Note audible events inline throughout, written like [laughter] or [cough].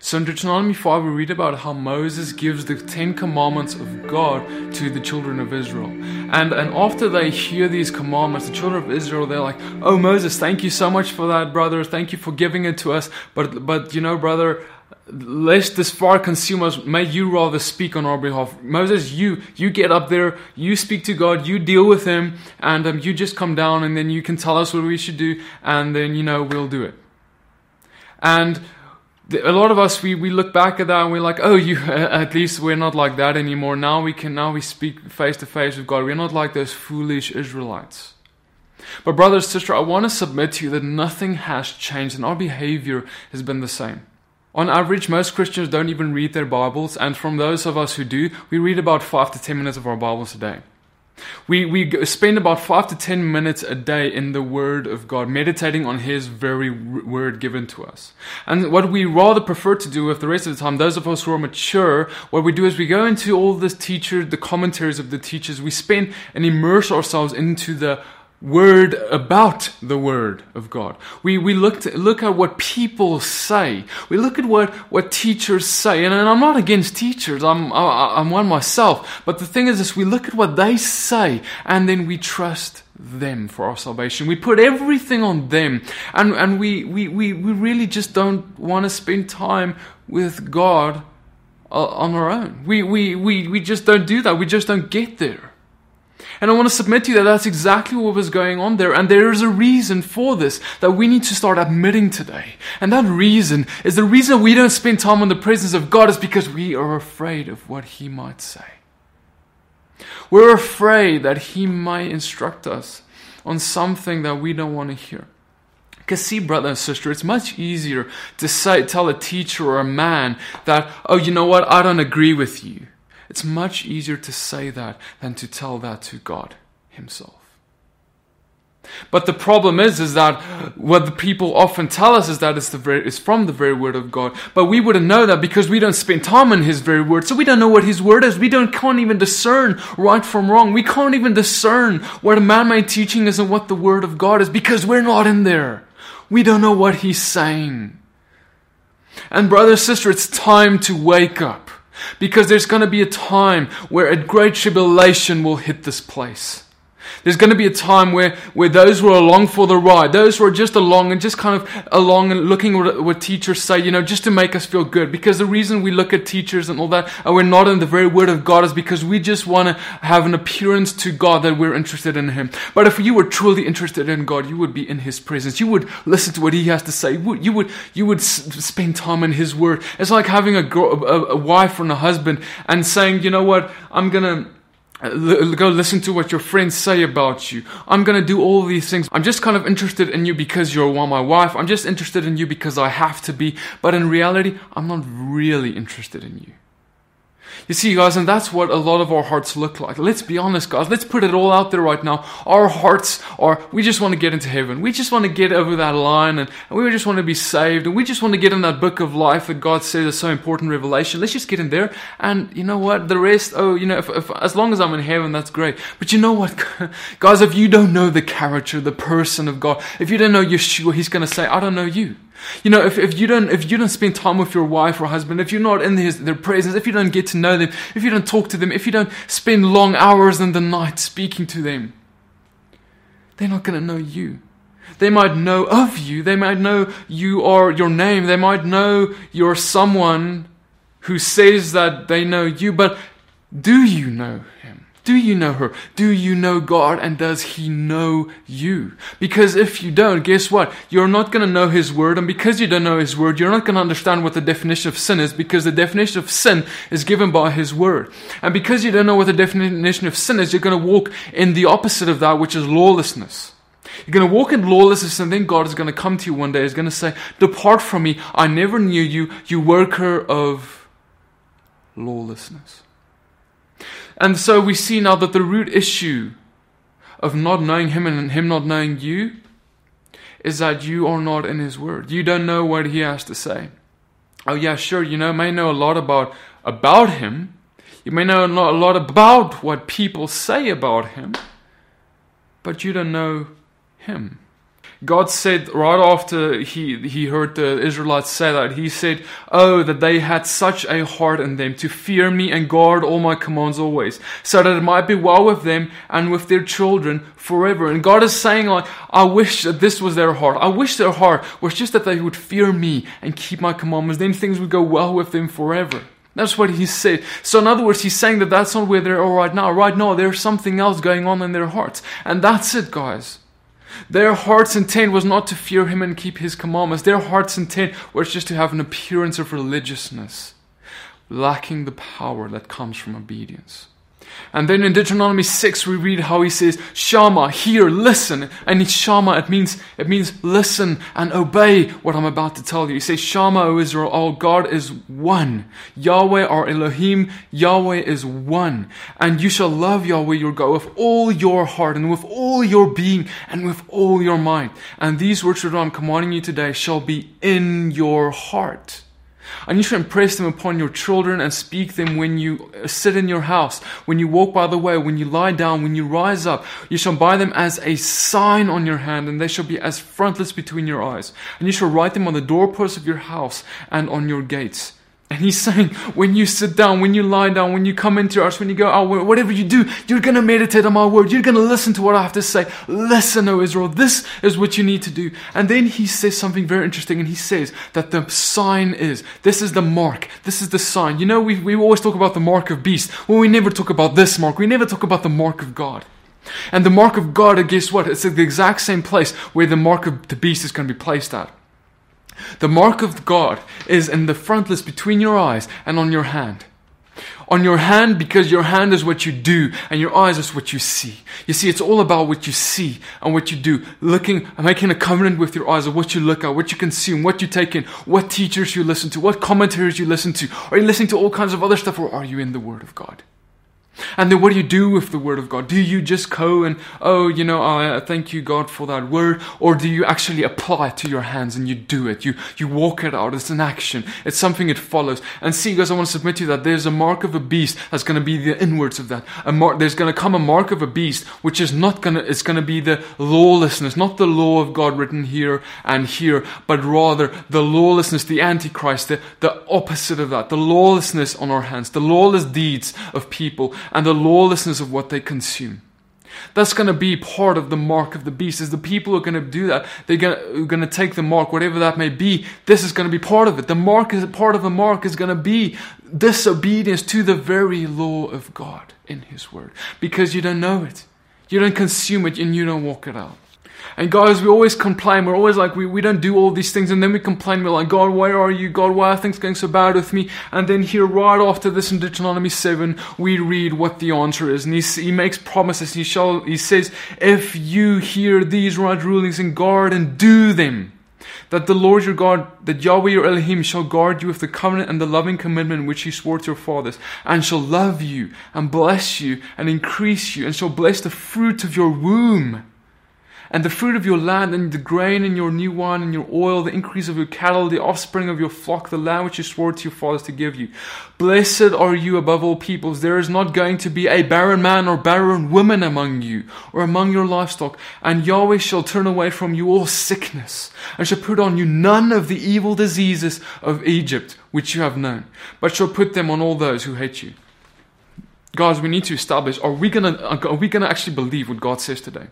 So in Deuteronomy 5, we read about how Moses gives the Ten Commandments of God to the children of Israel. And, and after they hear these commandments, the children of Israel, they're like, Oh, Moses, thank you so much for that, brother. Thank you for giving it to us. But, but you know, brother, lest this far consume us, may you rather speak on our behalf. Moses, you you get up there, you speak to God, you deal with Him, and um, you just come down, and then you can tell us what we should do, and then you know we'll do it. And a lot of us we, we look back at that and we're like oh you [laughs] at least we're not like that anymore. Now we can now we speak face to face with god. We're not like those foolish israelites. But brother sister i want to submit to you that nothing has changed and our behavior has been the same. On average most christians don't even read their bibles and from those of us who do we read about five to ten minutes of our bibles a day we, we spend about five to ten minutes a day in the Word of God, meditating on His very Word given to us. And what we rather prefer to do with the rest of the time, those of us who are mature, what we do is we go into all this teacher, the commentaries of the teachers, we spend and immerse ourselves into the word about the word of God. We, we look, to, look at what people say. We look at what, what teachers say. And, and I'm not against teachers. I'm, I, I'm one myself. But the thing is this, we look at what they say and then we trust them for our salvation. We put everything on them. And, and we, we, we, we really just don't want to spend time with God uh, on our own. We, we, we, we just don't do that. We just don't get there. And I want to submit to you that that's exactly what was going on there. And there is a reason for this that we need to start admitting today. And that reason is the reason we don't spend time in the presence of God is because we are afraid of what He might say. We're afraid that He might instruct us on something that we don't want to hear. Because see, brother and sister, it's much easier to say, tell a teacher or a man that, oh, you know what, I don't agree with you. It's much easier to say that than to tell that to God Himself. But the problem is, is that what the people often tell us is that it's, the very, it's from the very word of God. But we wouldn't know that because we don't spend time in His very word. So we don't know what His word is. We don't, can't even discern right from wrong. We can't even discern what a man-made teaching is and what the word of God is because we're not in there. We don't know what He's saying. And brother, sister, it's time to wake up. Because there's going to be a time where a great tribulation will hit this place. There's going to be a time where, where those who are along for the ride, those who are just along and just kind of along and looking at what teachers say, you know, just to make us feel good. Because the reason we look at teachers and all that and we're not in the very word of God is because we just want to have an appearance to God that we're interested in Him. But if you were truly interested in God, you would be in His presence. You would listen to what He has to say. You would, you would spend time in His word. It's like having a, a, a wife and a husband and saying, you know what, I'm going to go listen to what your friends say about you. I'm gonna do all these things. I'm just kind of interested in you because you're my wife. I'm just interested in you because I have to be. But in reality, I'm not really interested in you. You see, guys, and that's what a lot of our hearts look like. Let's be honest, guys. Let's put it all out there right now. Our hearts are, we just want to get into heaven. We just want to get over that line and, and we just want to be saved. And we just want to get in that book of life that God says is so important, Revelation. Let's just get in there. And you know what? The rest, oh, you know, if, if, as long as I'm in heaven, that's great. But you know what, [laughs] guys, if you don't know the character, the person of God, if you don't know Yeshua, He's going to say, I don't know you. You know, if, if you don't if you don't spend time with your wife or husband, if you're not in his, their presence, if you don't get to know them, if you don't talk to them, if you don't spend long hours in the night speaking to them, they're not going to know you. They might know of you. They might know you are your name. They might know you're someone who says that they know you, but do you know him? Do you know her? Do you know God? And does He know you? Because if you don't, guess what? You're not going to know His Word. And because you don't know His Word, you're not going to understand what the definition of sin is because the definition of sin is given by His Word. And because you don't know what the definition of sin is, you're going to walk in the opposite of that, which is lawlessness. You're going to walk in lawlessness, and then God is going to come to you one day. He's going to say, Depart from me. I never knew you, you worker of lawlessness. And so we see now that the root issue of not knowing Him and Him not knowing you is that you are not in His Word. You don't know what He has to say. Oh yeah, sure, you know, may know a lot about about Him. You may know a lot about what people say about Him, but you don't know Him. God said right after he, he heard the Israelites say that, he said, Oh, that they had such a heart in them to fear me and guard all my commands always, so that it might be well with them and with their children forever. And God is saying, like, I wish that this was their heart. I wish their heart was just that they would fear me and keep my commandments. Then things would go well with them forever. That's what he said. So, in other words, he's saying that that's not where they are right now. Right now, there's something else going on in their hearts. And that's it, guys. Their heart's intent was not to fear him and keep his commandments. Their heart's intent was just to have an appearance of religiousness, lacking the power that comes from obedience. And then in Deuteronomy 6 we read how he says, Shama, hear, listen. And Shama, it means it means listen and obey what I'm about to tell you. He says, Shama, O Israel, all God is one. Yahweh our Elohim, Yahweh is one. And you shall love Yahweh your God with all your heart and with all your being and with all your mind. And these words that I'm commanding you today shall be in your heart. And you should impress them upon your children and speak them when you uh, sit in your house, when you walk by the way, when you lie down, when you rise up. You shall bind them as a sign on your hand, and they shall be as frontlets between your eyes. And you shall write them on the doorposts of your house and on your gates. And he's saying, when you sit down, when you lie down, when you come into us, when you go oh, out, whatever you do, you're going to meditate on my word. You're going to listen to what I have to say. Listen, O Israel. This is what you need to do. And then he says something very interesting. And he says that the sign is, this is the mark. This is the sign. You know, we, we always talk about the mark of beast. Well, we never talk about this mark. We never talk about the mark of God. And the mark of God, I guess what? It's at the exact same place where the mark of the beast is going to be placed at. The mark of God is in the frontlets between your eyes and on your hand. On your hand, because your hand is what you do, and your eyes is what you see. You see, it's all about what you see and what you do. Looking, making a covenant with your eyes of what you look at, what you consume, what you take in, what teachers you listen to, what commentaries you listen to. Are you listening to all kinds of other stuff, or are you in the Word of God? And then what do you do with the word of God? Do you just go and, oh, you know, I thank you, God, for that word? Or do you actually apply it to your hands and you do it? You, you walk it out. It's an action. It's something it follows. And see, guys, I want to submit to you that there's a mark of a beast that's going to be the inwards of that. A mark, there's going to come a mark of a beast, which is not going to, it's going to be the lawlessness, not the law of God written here and here, but rather the lawlessness, the antichrist, the, the opposite of that, the lawlessness on our hands, the lawless deeds of people and the lawlessness of what they consume. That's going to be part of the mark of the beast. Is the people who are going to do that? They're going to take the mark, whatever that may be. This is going to be part of it. The mark is part of the mark is going to be disobedience to the very law of God in His Word, because you don't know it, you don't consume it, and you don't walk it out. And guys, we always complain. We're always like, we, we don't do all these things. And then we complain. We're like, God, where are you? God, why are things going so bad with me? And then here, right after this in Deuteronomy 7, we read what the answer is. And he, he makes promises. He, shall, he says, if you hear these right rulings and guard and do them, that the Lord your God, that Yahweh your Elohim shall guard you with the covenant and the loving commitment which he swore to your fathers, and shall love you and bless you and increase you, and shall bless the fruit of your womb and the fruit of your land, and the grain, and your new wine, and your oil, the increase of your cattle, the offspring of your flock, the land which you swore to your fathers to give you. Blessed are you above all peoples. There is not going to be a barren man or barren woman among you, or among your livestock. And Yahweh shall turn away from you all sickness, and shall put on you none of the evil diseases of Egypt, which you have known, but shall put them on all those who hate you. Guys, we need to establish: Are we gonna are we gonna actually believe what God says today?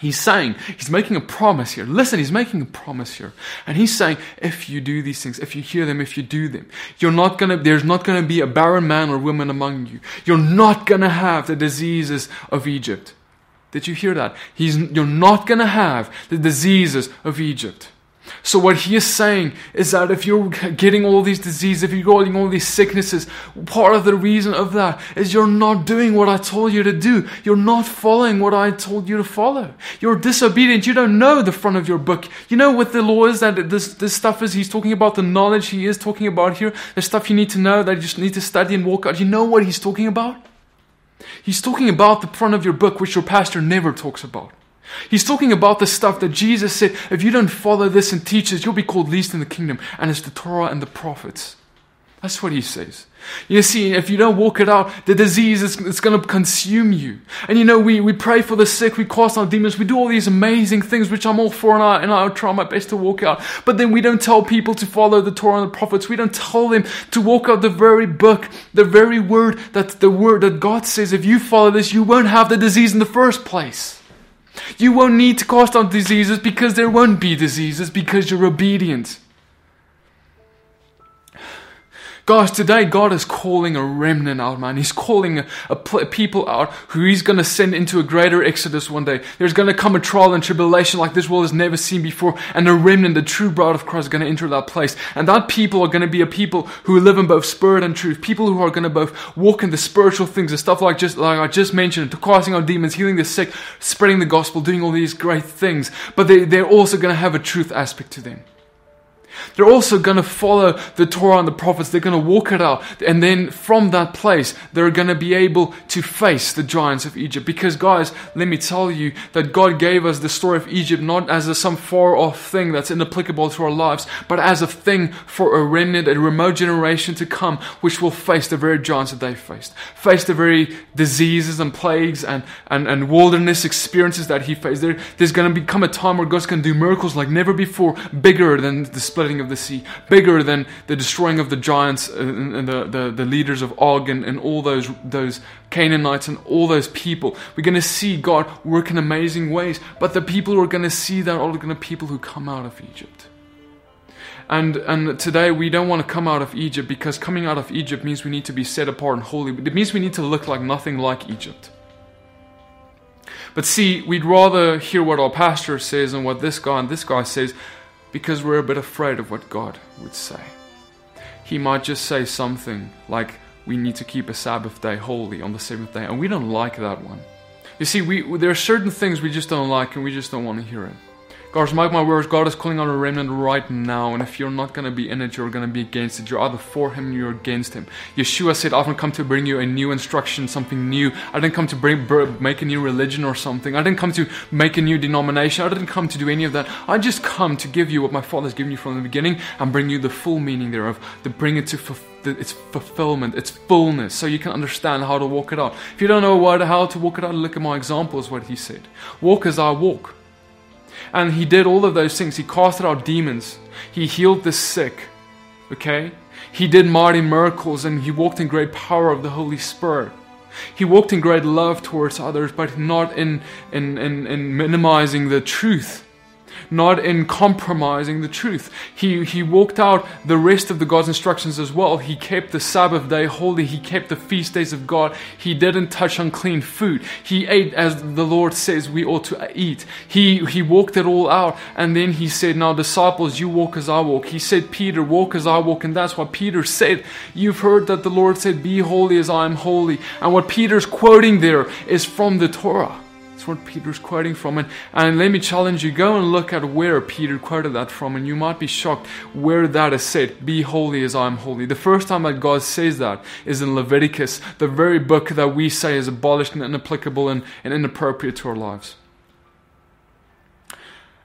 He's saying, he's making a promise here. Listen, he's making a promise here. And he's saying, if you do these things, if you hear them, if you do them, you're not gonna, there's not gonna be a barren man or woman among you. You're not gonna have the diseases of Egypt. Did you hear that? He's, you're not gonna have the diseases of Egypt. So what he is saying is that if you're getting all these diseases, if you're getting all these sicknesses, part of the reason of that is you're not doing what I told you to do. You're not following what I told you to follow. You're disobedient. You don't know the front of your book. You know what the law is that this, this stuff is. He's talking about the knowledge he is talking about here. The stuff you need to know that you just need to study and walk out. You know what he's talking about? He's talking about the front of your book, which your pastor never talks about. He's talking about the stuff that Jesus said, if you don't follow this and teach this, you'll be called least in the kingdom. And it's the Torah and the prophets. That's what he says. You see, if you don't walk it out, the disease is it's going to consume you. And you know, we, we pray for the sick, we cast out demons, we do all these amazing things, which I'm all for, and I, and I try my best to walk out. But then we don't tell people to follow the Torah and the prophets. We don't tell them to walk out the very book, the very word that the word that God says, if you follow this, you won't have the disease in the first place. You won't need to cast out diseases because there won't be diseases because you're obedient. Guys, today God is calling a remnant out, man. He's calling a, a people out who He's going to send into a greater exodus one day. There's going to come a trial and tribulation like this world has never seen before, and the remnant, the true bride of Christ, is going to enter that place. And that people are going to be a people who live in both spirit and truth. People who are going to both walk in the spiritual things, the stuff like just like I just mentioned, to casting out demons, healing the sick, spreading the gospel, doing all these great things. But they, they're also going to have a truth aspect to them. They're also going to follow the Torah and the prophets. They're going to walk it out. And then from that place, they're going to be able to face the giants of Egypt. Because, guys, let me tell you that God gave us the story of Egypt not as a, some far off thing that's inapplicable to our lives, but as a thing for a remnant, a remote generation to come, which will face the very giants that they faced, face the very diseases and plagues and, and, and wilderness experiences that he faced. There, there's going to become a time where God's going to do miracles like never before, bigger than the split splitting of the sea, bigger than the destroying of the giants and, the, the, the, leaders of Og and, and all those, those Canaanites and all those people. We're going to see God work in amazing ways, but the people who are going to see that are going to people who come out of Egypt. And, and today we don't want to come out of Egypt because coming out of Egypt means we need to be set apart and holy. It means we need to look like nothing like Egypt. But see, we'd rather hear what our pastor says and what this guy and this guy says because we're a bit afraid of what God would say. He might just say something like, we need to keep a Sabbath day holy on the seventh day, and we don't like that one. You see, we, there are certain things we just don't like and we just don't want to hear it. Guys, mark my words, God is calling on a remnant right now, and if you're not going to be in it, you're going to be against it. You're either for Him or you're against Him. Yeshua said, I haven't come to bring you a new instruction, something new. I didn't come to bring, make a new religion or something. I didn't come to make a new denomination. I didn't come to do any of that. I just come to give you what my Father's given you from the beginning and bring you the full meaning thereof, to bring it to its fulfillment, its fullness, so you can understand how to walk it out. If you don't know what, how to walk it out, look at my examples, what He said. Walk as I walk. And he did all of those things. He casted out demons, he healed the sick. Okay? He did mighty miracles and he walked in great power of the Holy Spirit. He walked in great love towards others, but not in, in, in, in minimizing the truth not in compromising the truth. He, he walked out the rest of the God's instructions as well. He kept the Sabbath day holy. He kept the feast days of God. He didn't touch unclean food. He ate as the Lord says we ought to eat. He, he walked it all out. And then he said, Now, disciples, you walk as I walk. He said, Peter, walk as I walk. And that's what Peter said. You've heard that the Lord said, Be holy as I am holy. And what Peter's quoting there is from the Torah. That's what Peter's quoting from. And, and let me challenge you go and look at where Peter quoted that from, and you might be shocked where that is said Be holy as I am holy. The first time that God says that is in Leviticus, the very book that we say is abolished and inapplicable and, and inappropriate to our lives.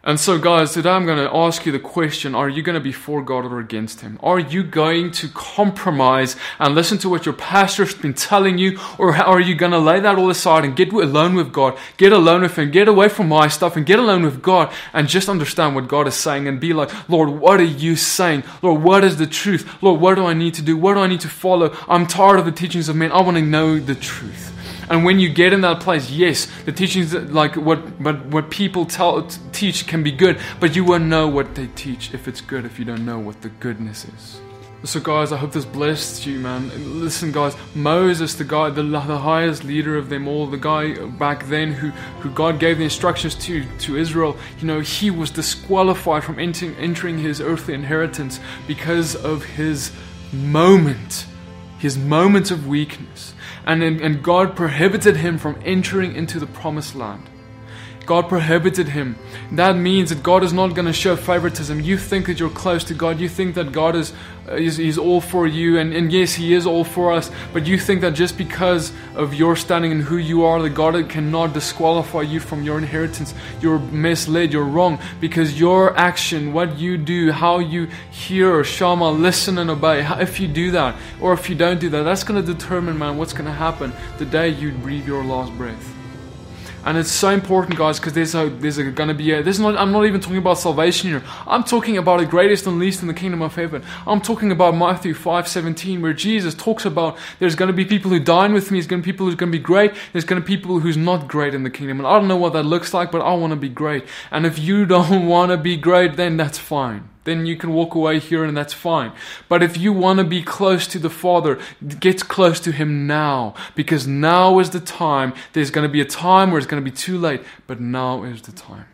And so, guys, today I'm going to ask you the question Are you going to be for God or against Him? Are you going to compromise and listen to what your pastor's been telling you? Or are you going to lay that all aside and get alone with God? Get alone with Him, get away from my stuff and get alone with God and just understand what God is saying and be like, Lord, what are you saying? Lord, what is the truth? Lord, what do I need to do? What do I need to follow? I'm tired of the teachings of men. I want to know the truth. And when you get in that place, yes, the teachings like what but what people tell teach can be good, but you won't know what they teach if it's good if you don't know what the goodness is. So, guys, I hope this blessed you, man. Listen, guys, Moses, the guy, the, the highest leader of them all, the guy back then who, who God gave the instructions to, to Israel, you know, he was disqualified from entering, entering his earthly inheritance because of his moment, his moment of weakness and, and God prohibited him from entering into the promised land. God prohibited him. That means that God is not going to show favoritism. You think that you're close to God. You think that God is, uh, is, is all for you. And, and yes, He is all for us. But you think that just because of your standing and who you are, that God cannot disqualify you from your inheritance. You're misled. You're wrong. Because your action, what you do, how you hear, shama, listen and obey, if you do that, or if you don't do that, that's going to determine, man, what's going to happen the day you breathe your last breath. And it's so important, guys, because there's a, there's a, gonna be a. Not. I'm not even talking about salvation here. I'm talking about the greatest and least in the kingdom of heaven. I'm talking about Matthew 5:17, where Jesus talks about there's gonna be people who dine with me. There's gonna be people who's gonna be great. There's gonna be people who's not great in the kingdom. And I don't know what that looks like, but I want to be great. And if you don't [laughs] want to be great, then that's fine then you can walk away here and that's fine. But if you want to be close to the Father, get close to Him now. Because now is the time. There's going to be a time where it's going to be too late, but now is the time.